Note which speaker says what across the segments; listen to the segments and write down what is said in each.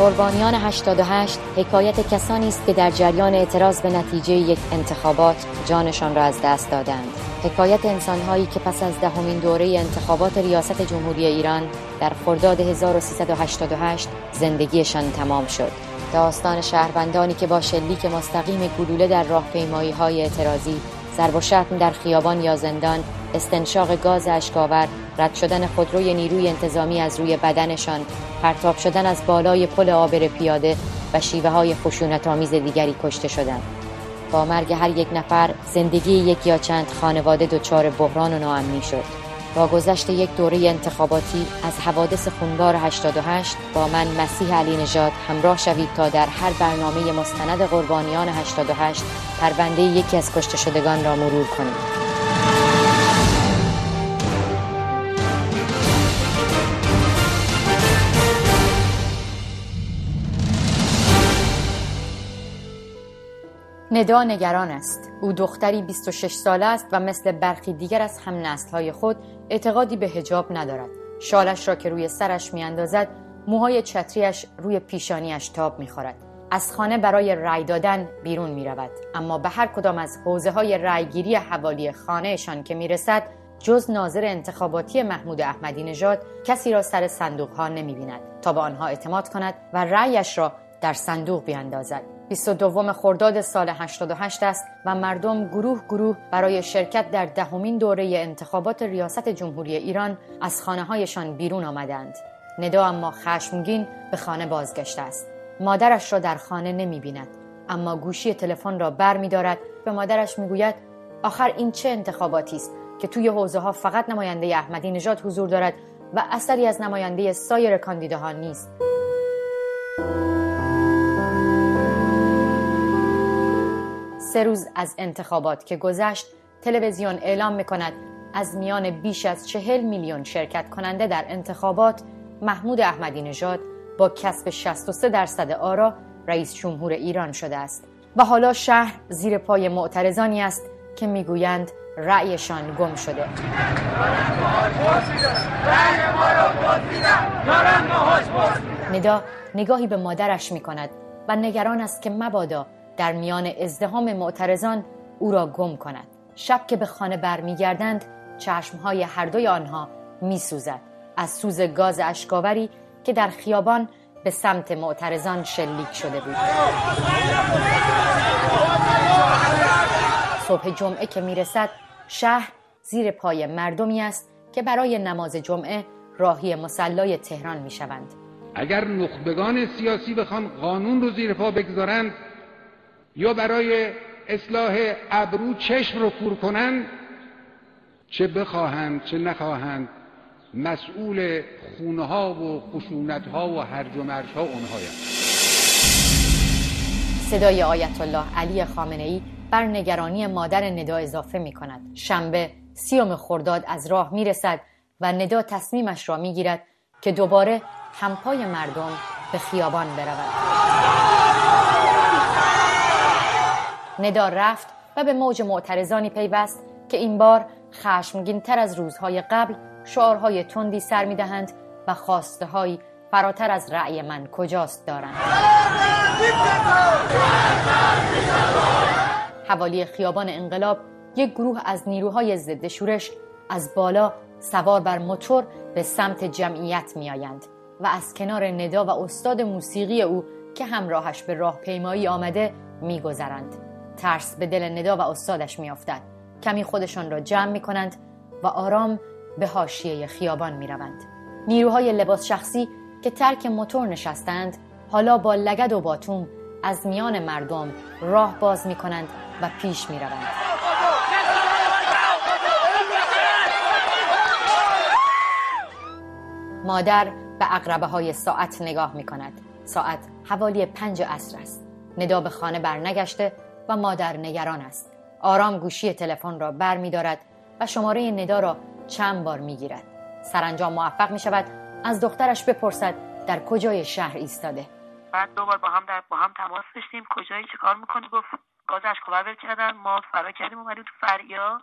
Speaker 1: قربانیان 88 حکایت کسانی است که در جریان اعتراض به نتیجه یک انتخابات جانشان را از دست دادند. حکایت انسانهایی که پس از دهمین دوره انتخابات ریاست جمهوری ایران در خرداد 1388 زندگیشان تمام شد. داستان شهروندانی که با شلیک مستقیم گلوله در راهپیمایی های اعتراضی ضرب و در خیابان یا زندان استنشاق گاز اشکاور رد شدن خودروی نیروی انتظامی از روی بدنشان پرتاب شدن از بالای پل آبر پیاده و شیوه های خشونت آمیز دیگری کشته شدند. با مرگ هر یک نفر زندگی یک یا چند خانواده دچار بحران و ناامنی شد. با گذشت یک دوره انتخاباتی از حوادث خونبار 88 با من مسیح علی نژاد همراه شوید تا در هر برنامه مستند قربانیان 88 پرونده یکی از کشته شدگان را مرور کنیم. ندا نگران است. او دختری 26 ساله است و مثل برخی دیگر از هم های خود اعتقادی به هجاب ندارد. شالش را که روی سرش میاندازد موهای چتریش روی پیشانیش تاب می‌خورد. از خانه برای رأی دادن بیرون می رود. اما به هر کدام از حوزه های رأیگیری حوالی خانهشان که می رسد جز ناظر انتخاباتی محمود احمدی نژاد کسی را سر صندوق ها نمی بیند تا به آنها اعتماد کند و رأیش را در صندوق بیاندازد. 22 خرداد سال 88 است و مردم گروه گروه برای شرکت در دهمین دوره انتخابات ریاست جمهوری ایران از خانه هایشان بیرون آمدند. ندا اما خشمگین به خانه بازگشته است. مادرش را در خانه نمی بیند. اما گوشی تلفن را بر می دارد به مادرش می گوید آخر این چه انتخاباتی است که توی حوزه ها فقط نماینده احمدی نژاد حضور دارد و اثری از نماینده سایر کاندیداها نیست. سه روز از انتخابات که گذشت تلویزیون اعلام می کند از میان بیش از چهل میلیون شرکت کننده در انتخابات محمود احمدی نژاد با کسب 63 درصد آرا رئیس جمهور ایران شده است. و حالا شهر زیر پای معترضانی است که می‌گویند رأیشان گم شده. ندا نگاهی به مادرش می کند و نگران است که مبادا در میان ازدهام معترضان او را گم کند. شب که به خانه برمیگردند چشمهای هر دوی آنها میسوزد. از سوز گاز اشکاوری که در خیابان به سمت معترضان شلیک شده بود. صبح جمعه که می‌رسد شهر زیر پای مردمی است که برای نماز جمعه راهی مسلای تهران می‌شوند.
Speaker 2: اگر نخبگان سیاسی بخوان قانون رو زیر پا بگذارند یا برای اصلاح ابرو چشم رو کور کنند چه بخواهند چه نخواهند مسئول خونه و خشونت ها و هرج و مرج ها
Speaker 1: صدای آیت الله علی خامنه ای بر نگرانی مادر ندا اضافه می کند شنبه سیوم خرداد از راه می رسد و ندا تصمیمش را می گیرد که دوباره همپای مردم به خیابان برود. ندا رفت و به موج معترضانی پیوست که این بار خشمگین تر از روزهای قبل شعارهای تندی سر می‌دهند و خواسته هایی فراتر از رأی من کجاست دارند. حوالی خیابان انقلاب یک گروه از نیروهای ضد شورش از بالا سوار بر موتور به سمت جمعیت میآیند و از کنار ندا و استاد موسیقی او که همراهش به راهپیمایی آمده میگذرند. ترس به دل ندا و استادش میافتد کمی خودشان را جمع می کنند و آرام به حاشیه خیابان می روند. نیروهای لباس شخصی که ترک موتور نشستند حالا با لگد و باتوم از میان مردم راه باز می کنند و پیش می روند. مادر به اقربه های ساعت نگاه می کند. ساعت حوالی پنج عصر است. ندا به خانه برنگشته و مادر نگران است. آرام گوشی تلفن را بر می دارد و شماره ندا را چند بار می گیرد سرانجام موفق می شود از دخترش بپرسد در کجای شهر ایستاده.
Speaker 3: بعد دوبار با هم در با هم تماس داشتیم. کجایی؟ چه کار می‌کنی؟ گفت گاز اشکاور کردن. ما فرا کردیم اومدیم تو فریا.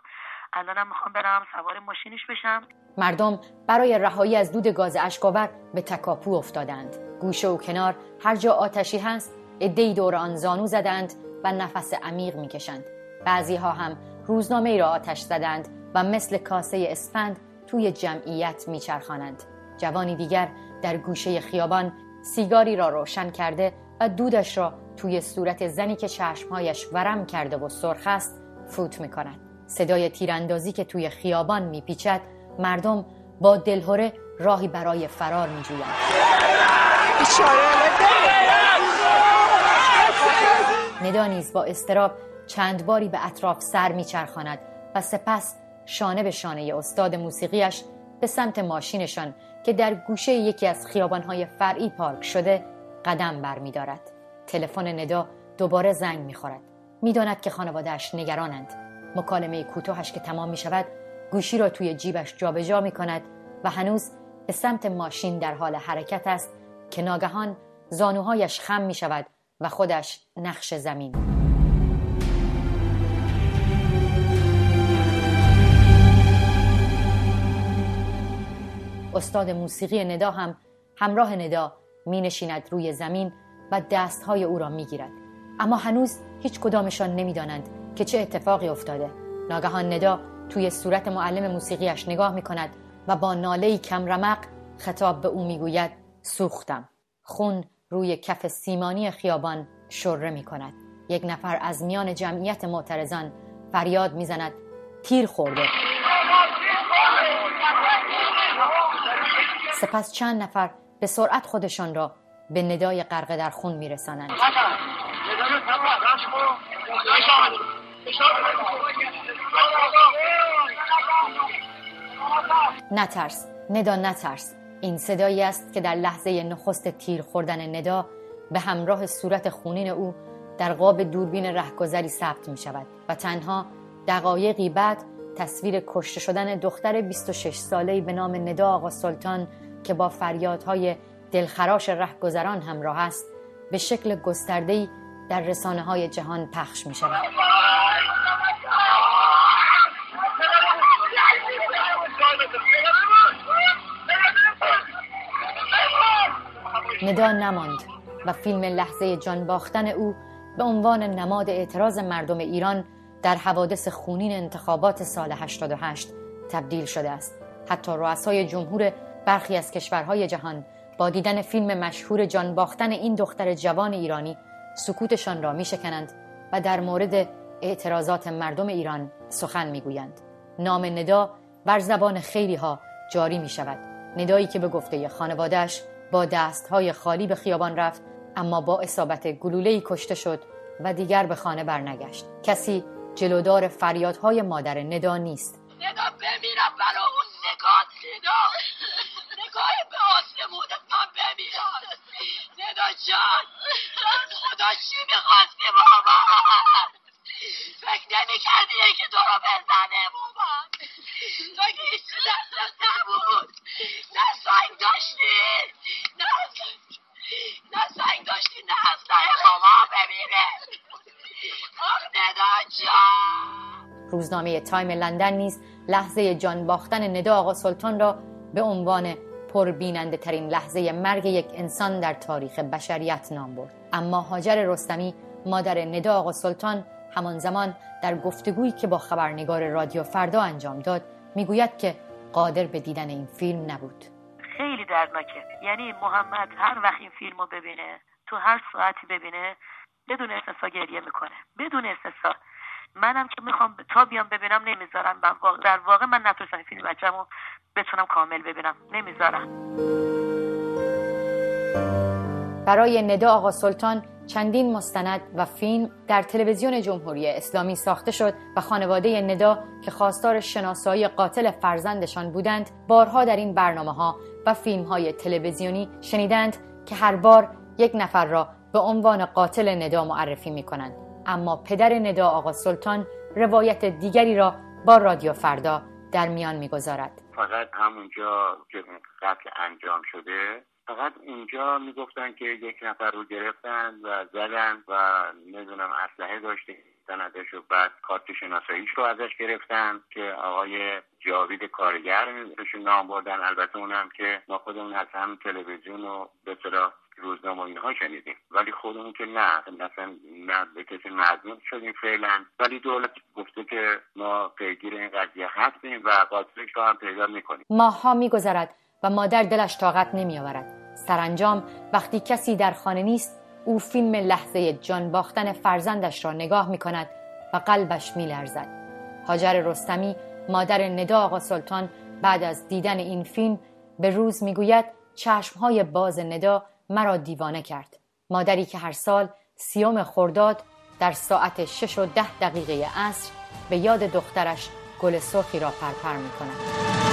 Speaker 3: الانم می‌خوام برم سوار ماشینش بشم.
Speaker 1: مردم برای رهایی از دود گاز اشکاور به تکاپو افتادند. گوشه و کنار هر جا آتشی هست عدهای دور آن زانو زدند و نفس عمیق می‌کشند بعضی ها هم روزنامه ای را آتش زدند و مثل کاسه اسفند توی جمعیت میچرخانند جوانی دیگر در گوشه خیابان سیگاری را روشن کرده و دودش را توی صورت زنی که چشمهایش ورم کرده و سرخ است فوت می کند. صدای تیراندازی که توی خیابان میپیچد مردم با دلهوره راهی برای فرار می جویند. ندا نیز با استراب چند باری به اطراف سر میچرخاند و سپس شانه به شانه استاد موسیقیش به سمت ماشینشان که در گوشه یکی از خیابانهای فرعی پارک شده قدم برمیدارد. تلفن ندا دوباره زنگ می‌خورد. می‌داند که خانوادهش نگرانند. مکالمه کوتاهش که تمام می شود گوشی را توی جیبش جابجا می کند و هنوز به سمت ماشین در حال حرکت است که ناگهان زانوهایش خم می شود و خودش نقش زمین استاد موسیقی ندا هم همراه ندا می نشیند روی زمین و دستهای او را می گیرد. اما هنوز هیچ کدامشان نمی دانند که چه اتفاقی افتاده. ناگهان ندا توی صورت معلم موسیقیش نگاه می کند و با ناله کم رمق خطاب به او می گوید سوختم. خون روی کف سیمانی خیابان شره می کند. یک نفر از میان جمعیت معترضان فریاد می‌زند تیر خورده. سپس چند نفر به سرعت خودشان را به ندای غرق در خون میرسانند. نترس. ندا نترس. این صدایی است که در لحظه نخست تیر خوردن ندا به همراه صورت خونین او در قاب دوربین رهگذری ثبت می شود و تنها دقایقی بعد تصویر کشته شدن دختر 26 ساله‌ای به نام ندا آقا سلطان که با فریادهای دلخراش رهگذران همراه است به شکل گسترده‌ای در رسانه های جهان پخش می شود. ندا نماند و فیلم لحظه جان باختن او به عنوان نماد اعتراض مردم ایران در حوادث خونین انتخابات سال 88 تبدیل شده است. حتی رؤسای جمهور برخی از کشورهای جهان با دیدن فیلم مشهور جان باختن این دختر جوان ایرانی سکوتشان را میشکنند و در مورد اعتراضات مردم ایران سخن می‌گویند. نام ندا بر زبان خیلی ها جاری می شود. ندایی که به گفته خانوادهش با دستهای خالی به خیابان رفت اما با اصابت گلوله‌ای کشته شد و دیگر به خانه برنگشت. کسی جلودار فریادهای مادر ندا نیست.
Speaker 4: ندا بمیرم برای اون نگاه ندا. نگاه به آسمونت من بمیرم. ندا جان خدا چی می‌خواستی بابا؟ فکر نمی کردی که تو رو بزنه بابا تو که هیچ دستت نبود نه سنگ داشتی نه نه سنگ داشتی نه اسلحه بابا بمیره آخ ندا جان
Speaker 1: روزنامه تایم لندن نیز لحظه جان باختن ندا آقا سلطان را به عنوان پربیننده ترین لحظه مرگ یک انسان در تاریخ بشریت نام برد. اما هاجر رستمی مادر ندا آقا سلطان همان زمان در گفتگویی که با خبرنگار رادیو فردا انجام داد می‌گوید که قادر به دیدن این فیلم نبود.
Speaker 3: خیلی دردناکه. یعنی محمد هر وقت این فیلم رو ببینه تو هر ساعتی ببینه بدون استثنا گریه می‌کنه. بدون استثنا منم که می‌خوام تا بیام ببینم نمی‌ذارم در واقع من نتونستم فیلم بچم رو بتونم کامل ببینم. نمی‌ذارم
Speaker 1: برای ندا آقا سلطان چندین مستند و فیلم در تلویزیون جمهوری اسلامی ساخته شد و خانواده ندا که خواستار شناسایی قاتل فرزندشان بودند بارها در این برنامه ها و فیلم های تلویزیونی شنیدند که هر بار یک نفر را به عنوان قاتل ندا معرفی می کنند اما پدر ندا آقا سلطان روایت دیگری را با رادیو فردا در میان می‌گذارد.
Speaker 5: فقط همونجا که قتل انجام شده فقط اونجا می‌گفتن که یک نفر رو گرفتن و زدن و نمی‌دونم اسلحه داشته ازش و بعد کارت شناساییش رو ازش گرفتن که آقای جاوید کارگر نام بردن. البته اونم که ما خودمون از هم تلویزیون و به روزنامه اینها شنیدیم. ولی خودمون که نه مثلا به کسی مضمون شدیم فعلا. ولی دولت گفته که ما پیگیر این قضیه هستیم و قاتلش رو هم پیدا می‌کنیم.
Speaker 1: ماهها میگذرد و مادر دلش طاقت نمیآورد. سرانجام وقتی کسی در خانه نیست او فیلم لحظه جان باختن فرزندش را نگاه می کند و قلبش می لرزد. هاجر رستمی مادر ندا آقا سلطان بعد از دیدن این فیلم به روز می‌گوید چشمهای باز ندا مرا دیوانه کرد. مادری که هر سال سیوم خرداد در ساعت شش و ده دقیقه عصر به یاد دخترش گل سرخی را پرپر می کند.